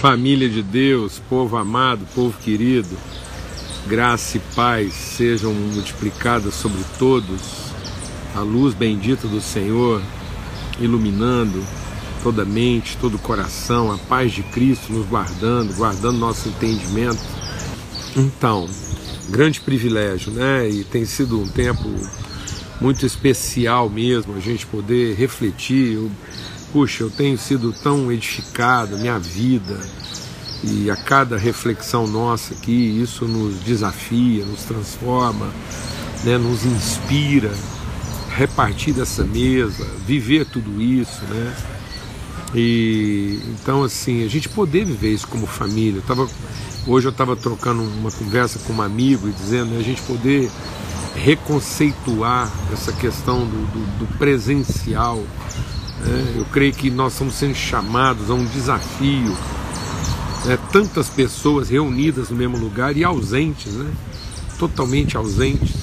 Família de Deus, povo amado, povo querido, graça e paz sejam multiplicadas sobre todos, a luz bendita do Senhor iluminando toda mente, todo coração, a paz de Cristo nos guardando, guardando nosso entendimento. Então, grande privilégio, né? E tem sido um tempo muito especial mesmo a gente poder refletir. Eu, puxa, eu tenho sido tão edificado, minha vida, e a cada reflexão nossa aqui, isso nos desafia, nos transforma, né? nos inspira. Repartir dessa mesa, viver tudo isso, né? E então assim, a gente poder viver isso como família. Eu tava, hoje eu estava trocando uma conversa com um amigo e dizendo né, a gente poder reconceituar essa questão do, do, do presencial. Né? Eu creio que nós estamos sendo chamados a um desafio. Né? Tantas pessoas reunidas no mesmo lugar e ausentes, né? totalmente ausentes.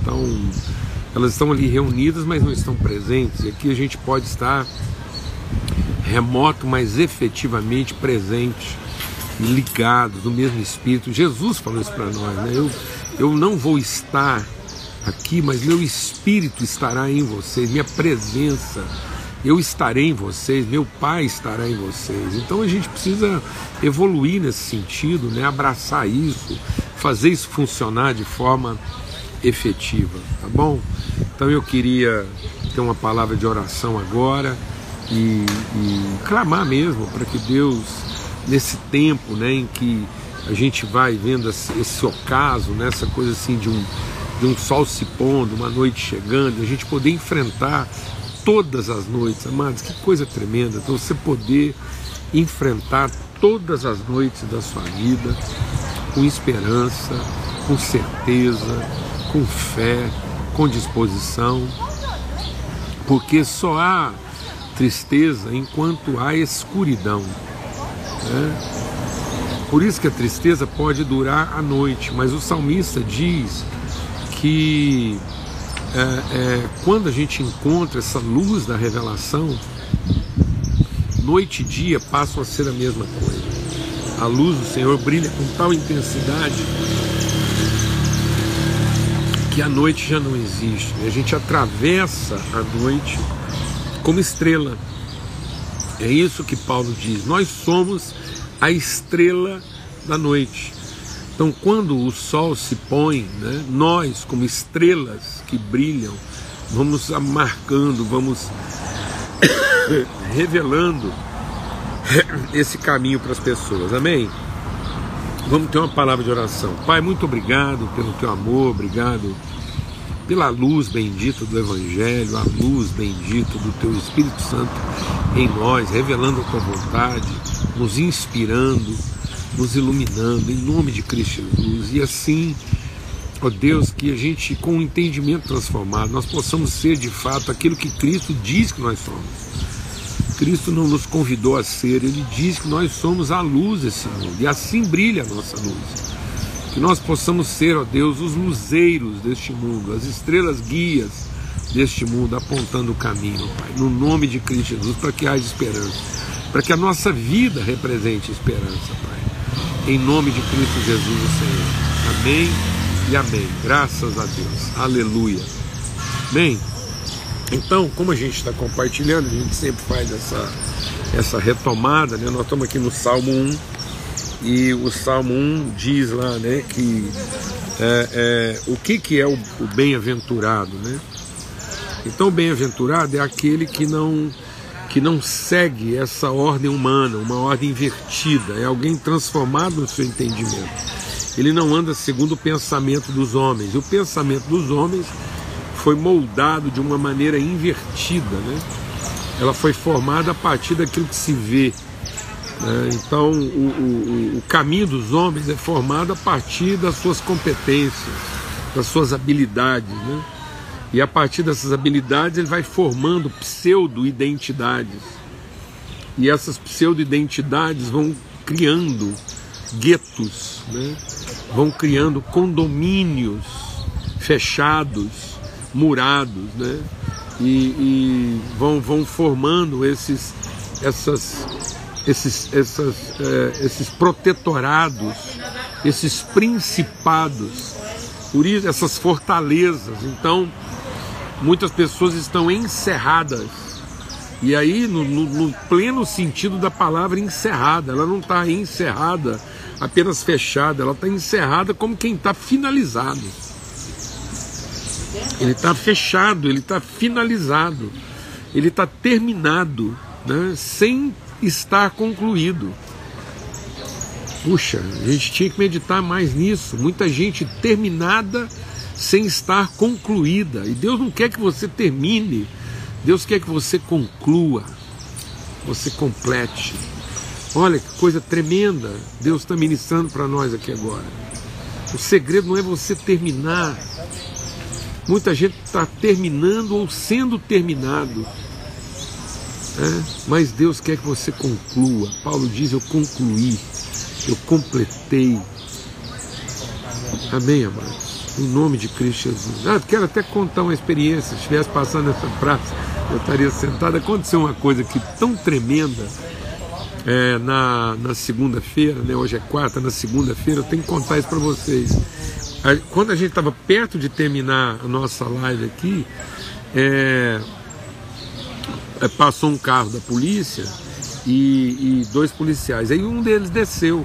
Então, elas estão ali reunidas, mas não estão presentes. E aqui a gente pode estar remoto, mas efetivamente presente ligados no mesmo Espírito. Jesus falou isso para nós, né? Eu, eu não vou estar aqui, mas meu Espírito estará em vocês, minha presença, eu estarei em vocês, meu Pai estará em vocês. Então a gente precisa evoluir nesse sentido, né? abraçar isso, fazer isso funcionar de forma efetiva, tá bom? Então eu queria ter uma palavra de oração agora e, e clamar mesmo para que Deus, nesse tempo né, em que a gente vai vendo esse ocaso, né, essa coisa assim de um, de um sol se pondo, uma noite chegando, a gente poder enfrentar todas as noites, amados, que coisa tremenda, você poder enfrentar todas as noites da sua vida com esperança, com certeza, com fé, com disposição, porque só há tristeza enquanto há escuridão. Né? Por isso que a tristeza pode durar a noite, mas o salmista diz que é, é, quando a gente encontra essa luz da revelação, noite e dia passam a ser a mesma coisa. A luz do Senhor brilha com tal intensidade que a noite já não existe. A gente atravessa a noite como estrela. É isso que Paulo diz. Nós somos a estrela da noite. Então, quando o sol se põe, né, nós, como estrelas que brilham, vamos marcando, vamos revelando esse caminho para as pessoas. Amém? Vamos ter uma palavra de oração. Pai, muito obrigado pelo teu amor, obrigado pela luz bendita do Evangelho, a luz bendita do Teu Espírito Santo em nós, revelando a Tua vontade, nos inspirando, nos iluminando, em nome de Cristo Jesus. E assim, ó Deus, que a gente, com o entendimento transformado, nós possamos ser de fato aquilo que Cristo diz que nós somos. Cristo não nos convidou a ser, Ele diz que nós somos a luz desse mundo, e assim brilha a nossa luz. Que nós possamos ser, ó Deus, os luzeiros deste mundo, as estrelas guias deste mundo, apontando o caminho, Pai, no nome de Cristo Jesus, para que haja esperança, para que a nossa vida represente esperança, Pai. Em nome de Cristo Jesus, o Senhor. Amém e amém. Graças a Deus. Aleluia. Bem, então, como a gente está compartilhando, a gente sempre faz essa, essa retomada, né? Nós estamos aqui no Salmo 1 e o Salmo 1 diz lá né, que é, é, o que, que é o, o bem-aventurado. Né? Então, o bem-aventurado é aquele que não, que não segue essa ordem humana, uma ordem invertida, é alguém transformado no seu entendimento. Ele não anda segundo o pensamento dos homens. E o pensamento dos homens foi moldado de uma maneira invertida. Né? Ela foi formada a partir daquilo que se vê né? Então, o, o, o caminho dos homens é formado a partir das suas competências, das suas habilidades. Né? E a partir dessas habilidades, ele vai formando pseudo-identidades. E essas pseudo-identidades vão criando guetos, né? vão criando condomínios fechados, murados, né? e, e vão, vão formando esses, essas esses, essas, é, esses protetorados, esses principados, por isso essas fortalezas. Então, muitas pessoas estão encerradas. E aí, no, no, no pleno sentido da palavra encerrada, ela não está encerrada apenas fechada, ela está encerrada como quem está finalizado. Ele está fechado, ele está finalizado, ele está terminado, né, sem estar concluído. Puxa, a gente tinha que meditar mais nisso. Muita gente terminada sem estar concluída. E Deus não quer que você termine, Deus quer que você conclua, você complete. Olha que coisa tremenda Deus está ministrando para nós aqui agora. O segredo não é você terminar. Muita gente está terminando ou sendo terminado. É, mas Deus quer que você conclua. Paulo diz: Eu concluí, eu completei. Amém, amados? Em nome de Cristo Jesus. Ah, quero até contar uma experiência. Se estivesse passando nessa praça, eu estaria sentado. Aconteceu uma coisa aqui tão tremenda é, na, na segunda-feira, né? hoje é quarta, na segunda-feira, eu tenho que contar isso para vocês. Quando a gente estava perto de terminar a nossa live aqui, é, é, passou um carro da polícia e, e dois policiais. Aí um deles desceu.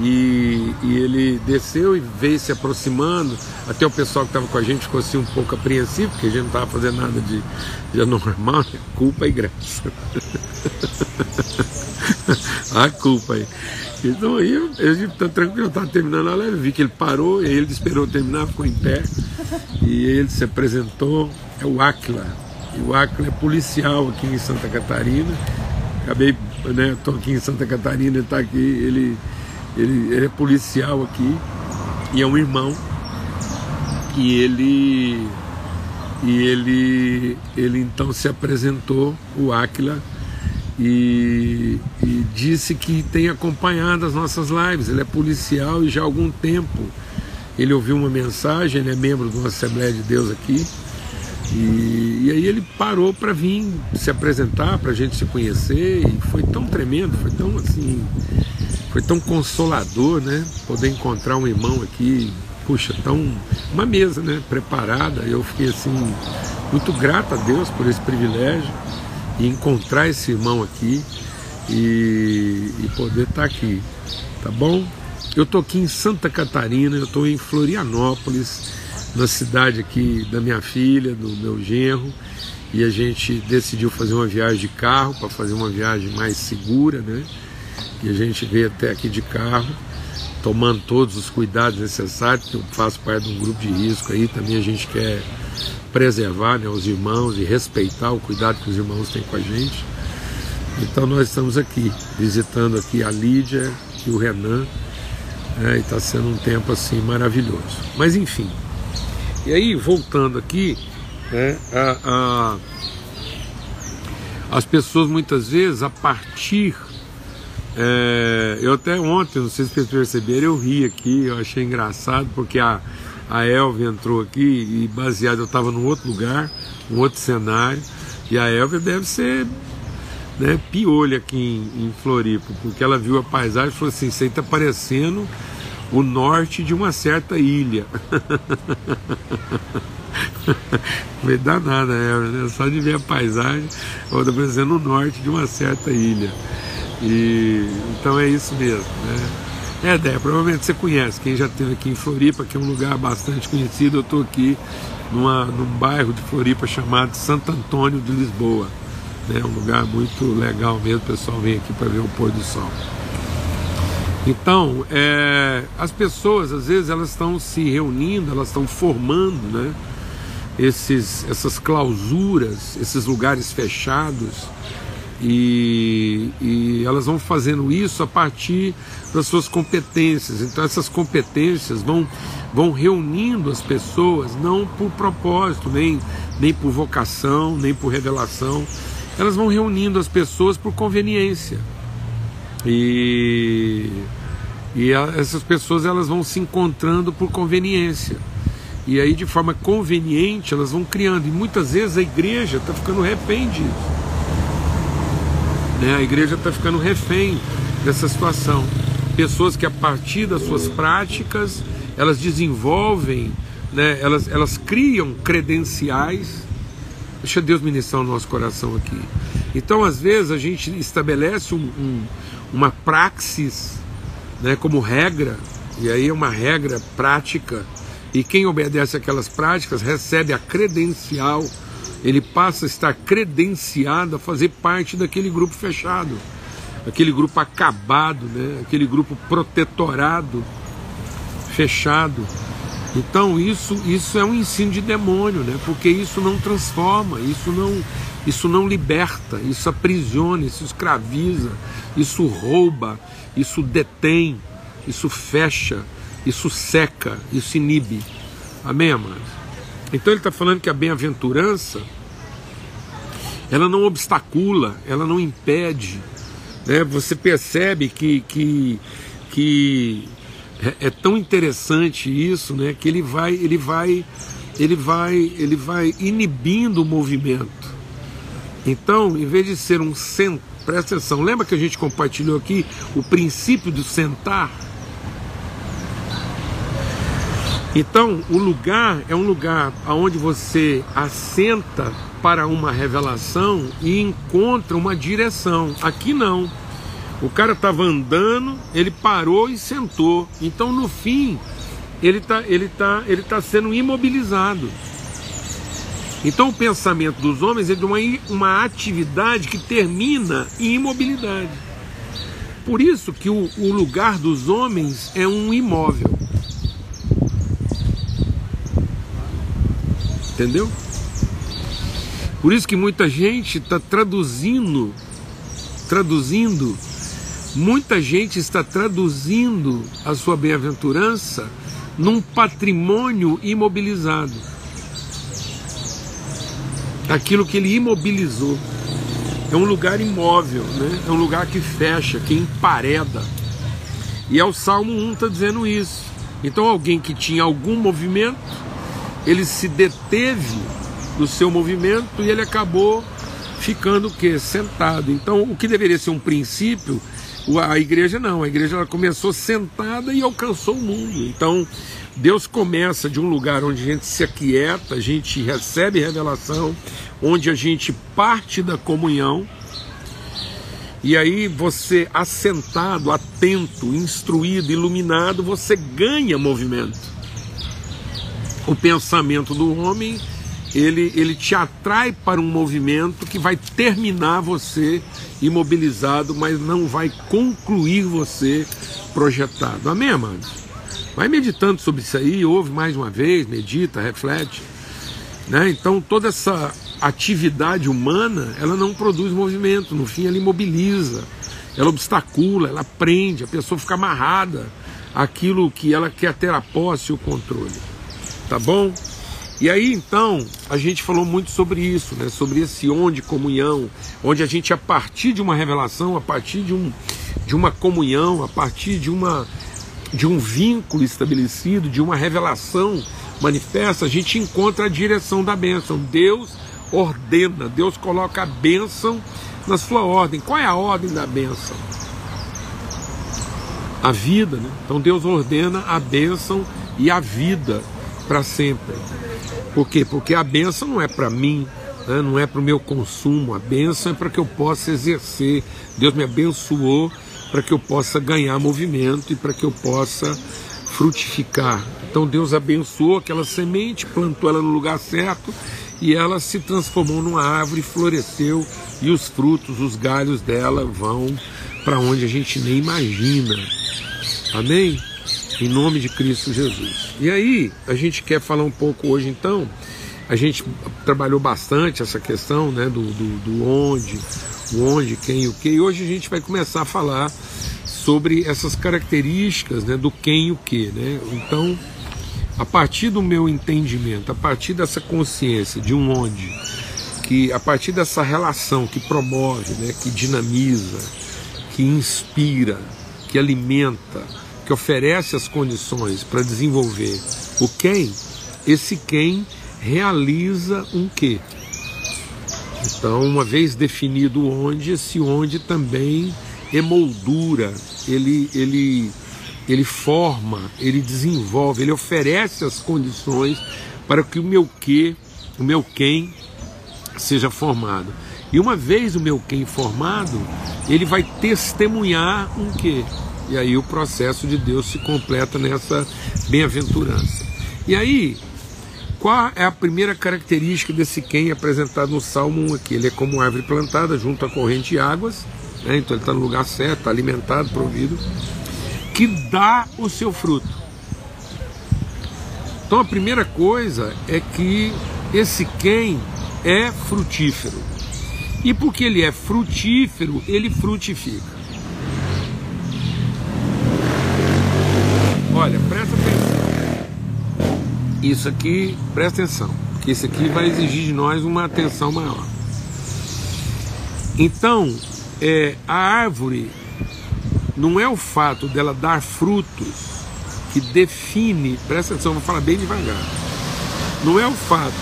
E, e, ele desceu e veio se aproximando. Até o pessoal que estava com a gente ficou assim um pouco apreensivo, porque a gente não estava fazendo nada de, de anormal, né? culpa e graça. a culpa aí. Então aí eu, eu tá tranquilo, estava terminando a live, vi que ele parou, e ele esperou terminar, ficou em pé, e ele se apresentou, é o Aquila. E o Aquila é policial aqui em Santa Catarina. Acabei, né, estou aqui em Santa Catarina, está aqui, ele, ele, ele é policial aqui, e é um irmão. E ele e ele, ele então se apresentou, o Aquila, e, e, disse que tem acompanhado as nossas lives. Ele é policial e já há algum tempo ele ouviu uma mensagem, ele é membro de uma Assembleia de Deus aqui. E, e aí ele parou para vir se apresentar, para a gente se conhecer, e foi tão tremendo, foi tão assim, foi tão consolador, né? Poder encontrar um irmão aqui, puxa, tão uma mesa, né? Preparada. Eu fiquei assim muito grato a Deus por esse privilégio e encontrar esse irmão aqui e, e poder estar tá aqui, tá bom? Eu estou aqui em Santa Catarina, eu estou em Florianópolis, na cidade aqui da minha filha, do meu genro, e a gente decidiu fazer uma viagem de carro para fazer uma viagem mais segura, né? E a gente veio até aqui de carro, tomando todos os cuidados necessários, porque eu faço parte de um grupo de risco aí, também a gente quer preservar né, os irmãos e respeitar o cuidado que os irmãos têm com a gente. Então nós estamos aqui, visitando aqui a Lídia e o Renan, né, e está sendo um tempo assim maravilhoso. Mas enfim, e aí voltando aqui, né, a, a, as pessoas muitas vezes a partir é, eu até ontem, não sei se vocês perceberam, eu ri aqui, eu achei engraçado, porque a, a Elvia entrou aqui e baseado, eu estava num outro lugar, um outro cenário, e a Elvia deve ser né, piolha aqui em, em Floripa, porque ela viu a paisagem e falou assim, aí está parecendo o norte de uma certa ilha. Não dá nada, Elvia, né? só de ver a paisagem, está parecendo o norte de uma certa ilha. E, então é isso mesmo, né? É, Dé, provavelmente você conhece. Quem já esteve aqui em Floripa, que é um lugar bastante conhecido, eu estou aqui numa, num bairro de Floripa chamado Santo Antônio de Lisboa. É né? um lugar muito legal mesmo, o pessoal vem aqui para ver o pôr do sol. Então, é, as pessoas, às vezes, elas estão se reunindo, elas estão formando né, esses, essas clausuras, esses lugares fechados, e, e elas vão fazendo isso a partir das suas competências. Então essas competências vão, vão reunindo as pessoas não por propósito, nem, nem por vocação, nem por revelação. Elas vão reunindo as pessoas por conveniência. E, e a, essas pessoas elas vão se encontrando por conveniência. E aí, de forma conveniente, elas vão criando. E muitas vezes a igreja está ficando refém disso Né? A igreja está ficando refém dessa situação. Pessoas que a partir das suas práticas elas desenvolvem, né? elas, elas criam credenciais. Deixa Deus ministrar o nosso coração aqui. Então, às vezes, a gente estabelece um, um, uma praxis né, como regra, e aí é uma regra prática, e quem obedece aquelas práticas recebe a credencial, ele passa a estar credenciado a fazer parte daquele grupo fechado, aquele grupo acabado, né, aquele grupo protetorado, fechado. Então isso, isso é um ensino de demônio, né? Porque isso não transforma, isso não, isso não liberta, isso aprisiona, isso escraviza, isso rouba, isso detém, isso fecha, isso seca, isso inibe. Amém, amados? Então ele está falando que a bem-aventurança ela não obstacula, ela não impede. Né? Você percebe que, que, que é, é tão interessante isso, né? Que ele vai, ele vai, ele vai, ele vai inibindo o movimento. Então, em vez de ser um sentar, presta atenção, lembra que a gente compartilhou aqui o princípio do sentar? Então, o lugar é um lugar onde você assenta para uma revelação e encontra uma direção. Aqui não. O cara estava andando, ele parou e sentou. Então, no fim, ele está ele tá, ele tá sendo imobilizado. Então, o pensamento dos homens é de uma, uma atividade que termina em imobilidade. Por isso que o, o lugar dos homens é um imóvel. Entendeu? Por isso que muita gente está traduzindo, traduzindo, muita gente está traduzindo a sua bem-aventurança num patrimônio imobilizado aquilo que ele imobilizou. É um lugar imóvel, né? é um lugar que fecha, que empareda. E é o Salmo 1 está dizendo isso. Então alguém que tinha algum movimento, ele se deteve do seu movimento e ele acabou ficando o quê? Sentado. Então o que deveria ser um princípio, a igreja não, a igreja ela começou sentada e alcançou o mundo. Então Deus começa de um lugar onde a gente se aquieta, a gente recebe revelação, onde a gente parte da comunhão. E aí você assentado, atento, instruído, iluminado, você ganha movimento. O pensamento do homem, ele, ele te atrai para um movimento que vai terminar você imobilizado, mas não vai concluir você projetado. Amém, amados? Vai meditando sobre isso aí, ouve mais uma vez, medita, reflete. Né? Então toda essa atividade humana, ela não produz movimento, no fim ela imobiliza, ela obstacula, ela prende, a pessoa fica amarrada àquilo que ela quer ter a posse e o controle. Tá bom? E aí então a gente falou muito sobre isso, né? sobre esse onde comunhão, onde a gente a partir de uma revelação, a partir de, um, de uma comunhão, a partir de uma de um vínculo estabelecido, de uma revelação manifesta, a gente encontra a direção da bênção. Deus ordena, Deus coloca a bênção na sua ordem. Qual é a ordem da bênção? A vida, né? Então Deus ordena a bênção e a vida para sempre. Por quê? Porque a bênção não é para mim, né? não é para o meu consumo, a bênção é para que eu possa exercer. Deus me abençoou para que eu possa ganhar movimento e para que eu possa frutificar. Então Deus abençoou aquela semente, plantou ela no lugar certo e ela se transformou numa árvore, floresceu e os frutos, os galhos dela vão para onde a gente nem imagina. Amém? Em nome de Cristo Jesus. E aí, a gente quer falar um pouco hoje então. A gente trabalhou bastante essa questão né, do, do, do onde, o onde, quem e o que. E hoje a gente vai começar a falar sobre essas características né, do quem e o que. Né? Então, a partir do meu entendimento, a partir dessa consciência de um onde, que a partir dessa relação que promove, né, que dinamiza, que inspira, que alimenta, que oferece as condições para desenvolver o quem, esse quem realiza um quê? Então, uma vez definido onde, esse onde também emoldura, ele, ele, ele forma, ele desenvolve, ele oferece as condições para que o meu que, o meu quem, seja formado. E uma vez o meu quem formado, ele vai testemunhar um que. E aí o processo de Deus se completa nessa bem-aventurança. E aí, qual é a primeira característica desse quem apresentado no Salmo 1 aqui? Ele é como árvore plantada junto à corrente de águas, né? então ele está no lugar certo, está alimentado, provido, que dá o seu fruto. Então a primeira coisa é que esse quem é frutífero. E porque ele é frutífero, ele frutifica. Olha, presta atenção. Isso aqui, presta atenção, porque isso aqui vai exigir de nós uma atenção maior. Então, é, a árvore não é o fato dela dar frutos que define, presta atenção, vou falar bem devagar. Não é o fato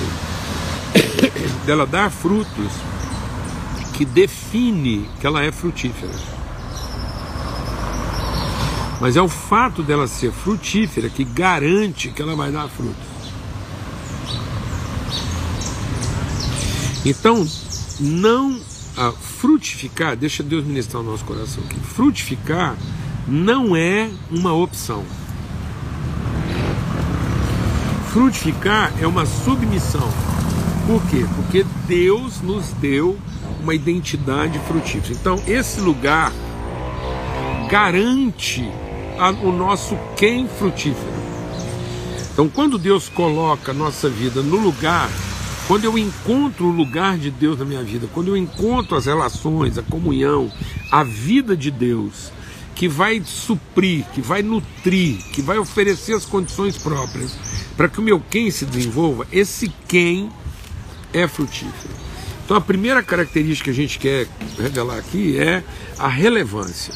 dela dar frutos que define que ela é frutífera. Mas é o fato dela ser frutífera que garante que ela vai dar frutos. Então, não frutificar, deixa Deus ministrar o nosso coração aqui. Frutificar não é uma opção. Frutificar é uma submissão. Por quê? Porque Deus nos deu uma identidade frutífera. Então, esse lugar garante a, o nosso quem frutífero. Então, quando Deus coloca a nossa vida no lugar, quando eu encontro o lugar de Deus na minha vida, quando eu encontro as relações, a comunhão, a vida de Deus, que vai suprir, que vai nutrir, que vai oferecer as condições próprias para que o meu quem se desenvolva, esse quem é frutífero. Então a primeira característica que a gente quer revelar aqui é a relevância.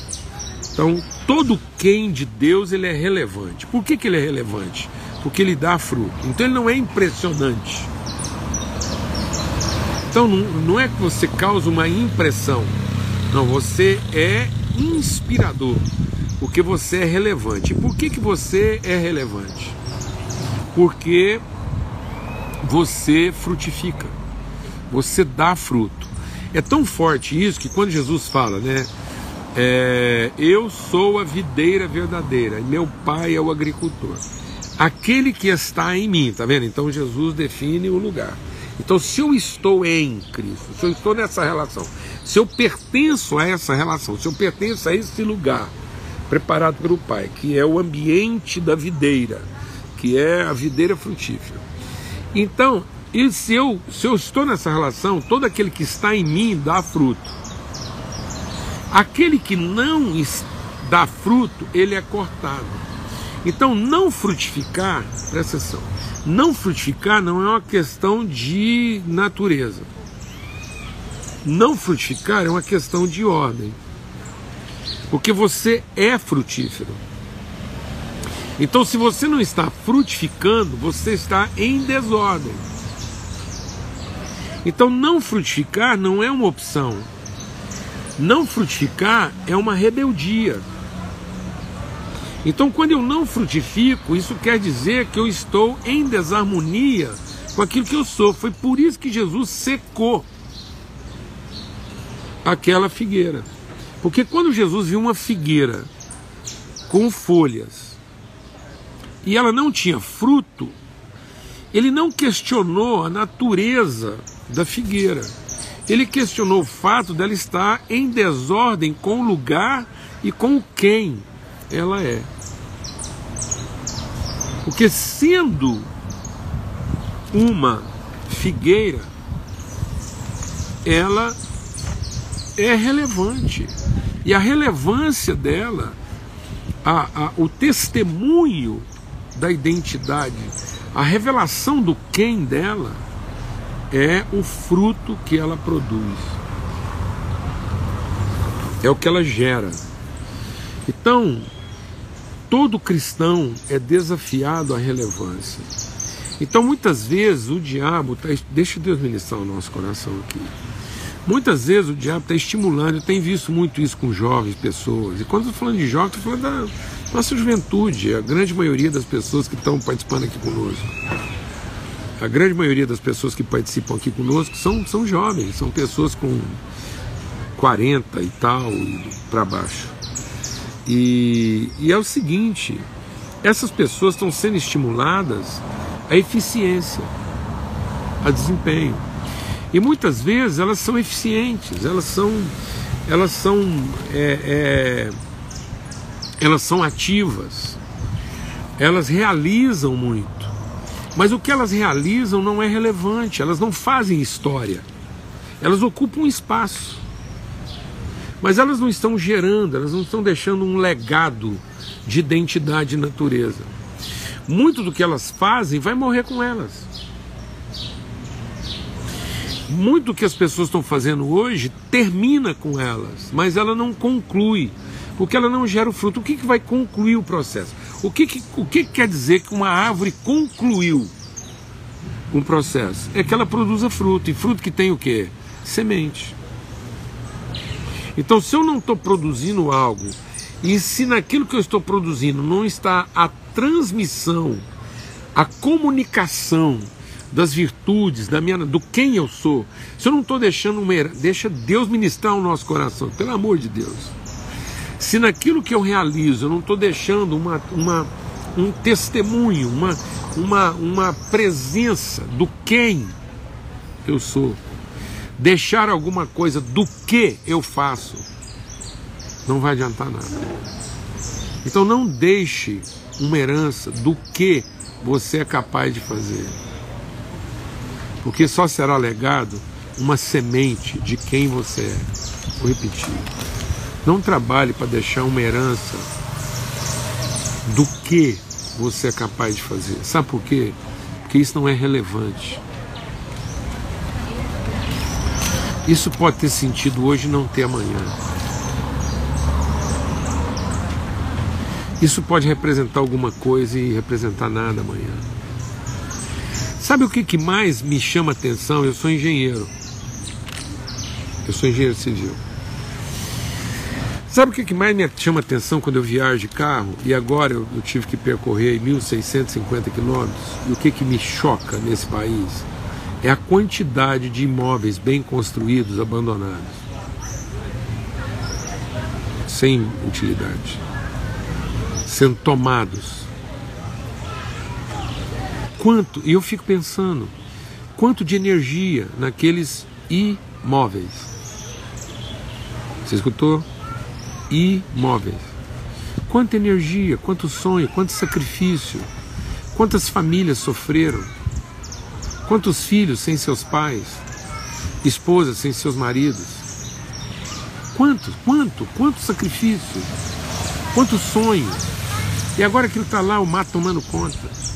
Então todo quem de Deus ele é relevante. Por que, que ele é relevante? Porque ele dá fruto. Então ele não é impressionante. Então não, não é que você causa uma impressão. Não, você é inspirador. Porque você é relevante. Por que, que você é relevante? Porque você frutifica, você dá fruto. É tão forte isso que quando Jesus fala, né? É, eu sou a videira verdadeira e meu pai é o agricultor. Aquele que está em mim, tá vendo? Então Jesus define o lugar. Então, se eu estou em Cristo, se eu estou nessa relação, se eu pertenço a essa relação, se eu pertenço a esse lugar preparado pelo Pai, que é o ambiente da videira, que é a videira frutífera, então, e se eu, se eu estou nessa relação, todo aquele que está em mim dá fruto. Aquele que não dá fruto, ele é cortado. Então, não frutificar, presta atenção, não frutificar não é uma questão de natureza. Não frutificar é uma questão de ordem. Porque você é frutífero. Então, se você não está frutificando, você está em desordem. Então, não frutificar não é uma opção. Não frutificar é uma rebeldia. Então, quando eu não frutifico, isso quer dizer que eu estou em desarmonia com aquilo que eu sou. Foi por isso que Jesus secou aquela figueira. Porque quando Jesus viu uma figueira com folhas e ela não tinha fruto, ele não questionou a natureza da figueira. Ele questionou o fato dela estar em desordem com o lugar e com quem ela é. Porque sendo uma figueira, ela é relevante. E a relevância dela, a, a, o testemunho da identidade, a revelação do quem dela é o fruto que ela produz. É o que ela gera. Então, todo cristão é desafiado à relevância. Então, muitas vezes, o diabo, tá, deixa Deus ministrar o nosso coração aqui. Muitas vezes o diabo está estimulando, eu tenho visto muito isso com jovens pessoas. E quando eu estou falando de jovens, estou falando da nossa juventude, a grande maioria das pessoas que estão participando aqui conosco. A grande maioria das pessoas que participam aqui conosco são, são jovens, são pessoas com 40 e tal para baixo. E, e é o seguinte: essas pessoas estão sendo estimuladas à eficiência, a desempenho. E muitas vezes elas são eficientes, elas são, elas são, é, é, elas são ativas, elas realizam muito. Mas o que elas realizam não é relevante, elas não fazem história, elas ocupam um espaço. Mas elas não estão gerando, elas não estão deixando um legado de identidade e natureza. Muito do que elas fazem vai morrer com elas. Muito do que as pessoas estão fazendo hoje termina com elas, mas ela não conclui, porque ela não gera o fruto. O que, que vai concluir o processo? O que, que, o que, que quer dizer que uma árvore concluiu um processo? É que ela produza fruto, e fruto que tem o quê? Semente. Então, se eu não estou produzindo algo, e se naquilo que eu estou produzindo não está a transmissão, a comunicação das virtudes, da minha, do quem eu sou, se eu não estou deixando uma, deixa Deus ministrar o nosso coração, pelo amor de Deus. Se naquilo que eu realizo eu não estou deixando uma, uma, um testemunho, uma, uma, uma presença do quem eu sou, deixar alguma coisa do que eu faço, não vai adiantar nada. Então não deixe uma herança do que você é capaz de fazer porque só será legado uma semente de quem você é. Vou repetir. Não trabalhe para deixar uma herança do que você é capaz de fazer. Sabe por quê? Porque isso não é relevante. Isso pode ter sentido hoje e não ter amanhã. Isso pode representar alguma coisa e representar nada amanhã. Sabe o que, que mais me chama atenção? Eu sou engenheiro. Eu sou engenheiro civil. Sabe o que, mais me chama atenção quando eu viajo de carro? E agora eu, eu tive que percorrer 1.650 quilômetros. E o que, que me choca nesse país? É a quantidade de imóveis bem construídos abandonados. Sem utilidade. Sendo tomados quanto, e eu fico pensando, quanto de energia naqueles imóveis. Você escutou? Imóveis. Quanta energia, quanto sonho, quanto sacrifício, quantas famílias sofreram, quantos filhos sem seus pais, esposas sem seus maridos. Quanto, quanto, quanto sacrifício, quantos sonhos. E agora aquilo está lá, o mato tomando conta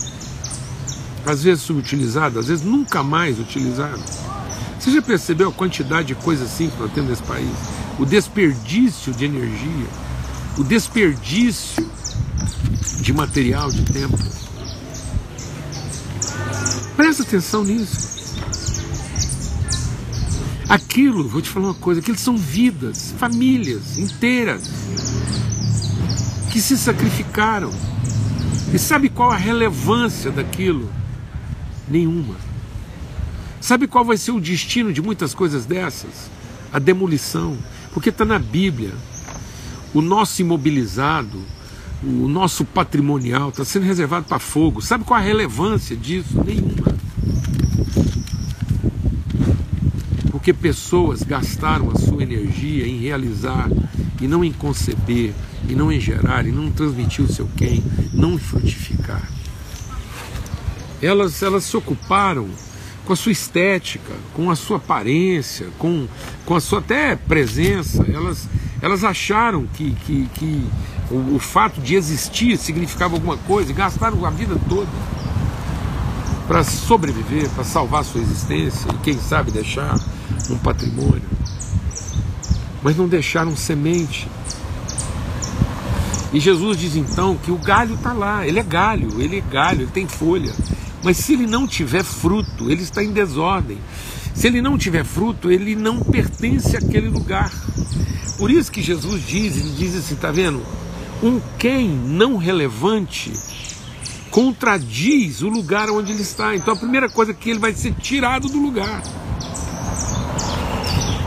às vezes subutilizado, às vezes nunca mais utilizado. Você já percebeu a quantidade de coisas assim que nós temos nesse país? O desperdício de energia, o desperdício de material, de tempo. Presta atenção nisso. Aquilo, vou te falar uma coisa, aquilo são vidas, famílias inteiras que se sacrificaram. E sabe qual a relevância daquilo? Nenhuma. Sabe qual vai ser o destino de muitas coisas dessas? A demolição. Porque está na Bíblia. O nosso imobilizado, o nosso patrimonial está sendo reservado para fogo. Sabe qual a relevância disso? Nenhuma. Porque pessoas gastaram a sua energia em realizar e não em conceber, e não em gerar, e não transmitir o seu quem, não frutificar elas, elas se ocuparam com a sua estética, com a sua aparência, com, com a sua até presença. Elas, elas acharam que, que, que o, o fato de existir significava alguma coisa e gastaram a vida toda para sobreviver, para salvar a sua existência e quem sabe deixar um patrimônio. Mas não deixaram semente. E Jesus diz então que o galho está lá, ele é galho, ele é galho, ele tem folha. Mas se ele não tiver fruto, ele está em desordem. Se ele não tiver fruto, ele não pertence àquele lugar. Por isso que Jesus diz, ele diz assim, tá vendo? Um quem não relevante contradiz o lugar onde ele está. Então a primeira coisa é que ele vai ser tirado do lugar.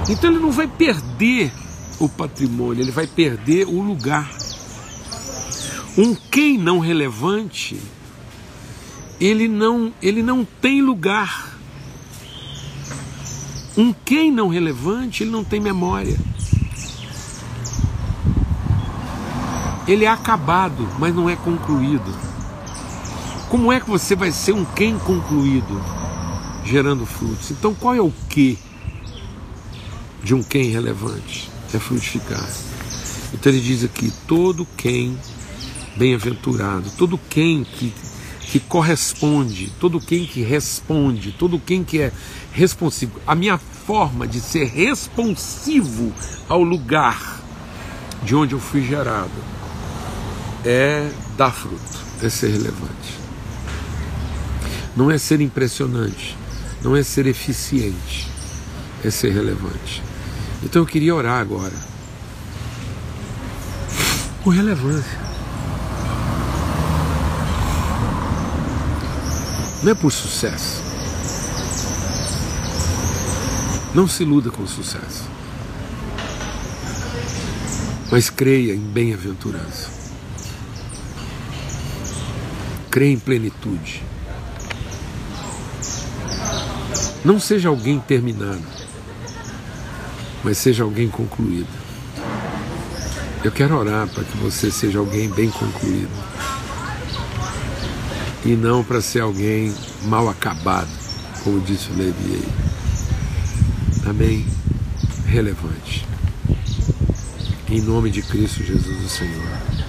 Então ele não vai perder o patrimônio, ele vai perder o lugar. Um quem não relevante, ele não, ele não tem lugar. Um quem não relevante, ele não tem memória. Ele é acabado, mas não é concluído. Como é que você vai ser um quem concluído, gerando frutos? Então, qual é o que de um quem relevante? É frutificar. Então, ele diz aqui: todo quem bem-aventurado, todo quem que, que corresponde, todo quem que responde, todo quem que é responsivo. A minha forma de ser responsivo ao lugar de onde eu fui gerado é dar fruto, é ser relevante. Não é ser impressionante, não é ser eficiente, é ser relevante. Então eu queria orar agora por relevância. Não é por sucesso. Não se iluda com o sucesso. Mas creia em bem-aventurança. Creia em plenitude. Não seja alguém terminado, mas seja alguém concluído. Eu quero orar para que você seja alguém bem concluído e não para ser alguém mal acabado, como disse o Levi. Amém? Relevante. Em nome de Cristo Jesus, o Senhor.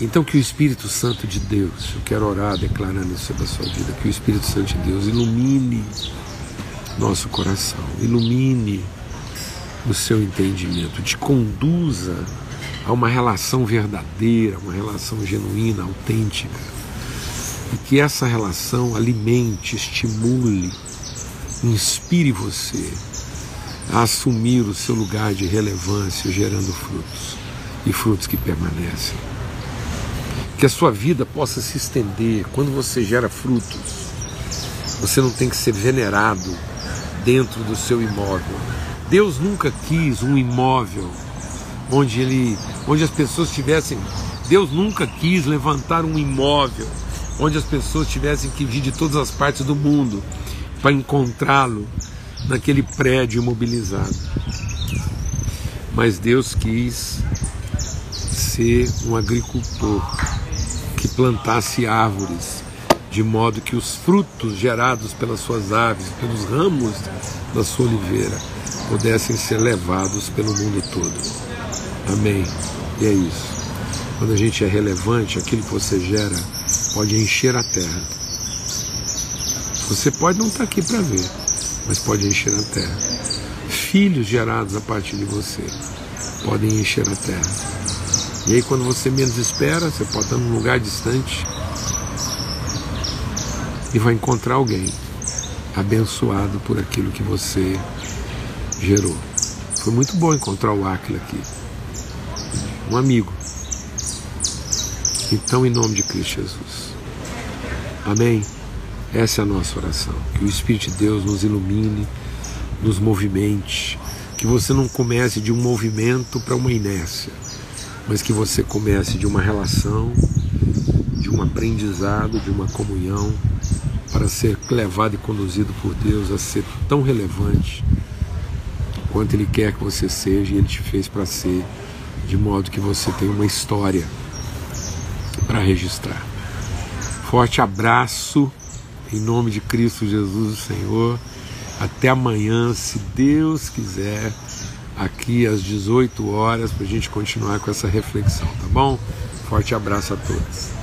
Então, que o Espírito Santo de Deus, eu quero orar declarando isso sobre a sua vida, que o Espírito Santo de Deus ilumine nosso coração, ilumine o seu entendimento, te conduza a uma relação verdadeira, uma relação genuína, autêntica. E que essa relação alimente, estimule, inspire você a assumir o seu lugar de relevância, gerando frutos e frutos que permanecem. Que a sua vida possa se estender. Quando você gera frutos, você não tem que ser venerado dentro do seu imóvel. Deus nunca quis um imóvel onde ele, onde as pessoas tivessem, Deus nunca quis levantar um imóvel onde as pessoas tivessem que vir de todas as partes do mundo para encontrá-lo naquele prédio imobilizado. Mas Deus quis ser um agricultor que plantasse árvores, de modo que os frutos gerados pelas suas aves, pelos ramos da sua oliveira, pudessem ser levados pelo mundo todo. Amém. E é isso. Quando a gente é relevante, aquilo que você gera pode encher a terra. Você pode não estar aqui para ver, mas pode encher a terra. Filhos gerados a partir de você podem encher a terra. E aí, quando você menos espera, você pode estar num lugar distante e vai encontrar alguém abençoado por aquilo que você gerou. Foi muito bom encontrar o Aquila aqui um amigo. Então, em nome de Cristo Jesus. Amém? Essa é a nossa oração. Que o Espírito de Deus nos ilumine, nos movimente. Que você não comece de um movimento para uma inércia, mas que você comece de uma relação, de um aprendizado, de uma comunhão, para ser levado e conduzido por Deus a ser tão relevante quanto Ele quer que você seja e Ele te fez para ser de modo que você tenha uma história para registrar. Forte abraço, em nome de Cristo Jesus, o Senhor. Até amanhã, se Deus quiser, aqui às 18 horas, para a gente continuar com essa reflexão, tá bom? Forte abraço a todos.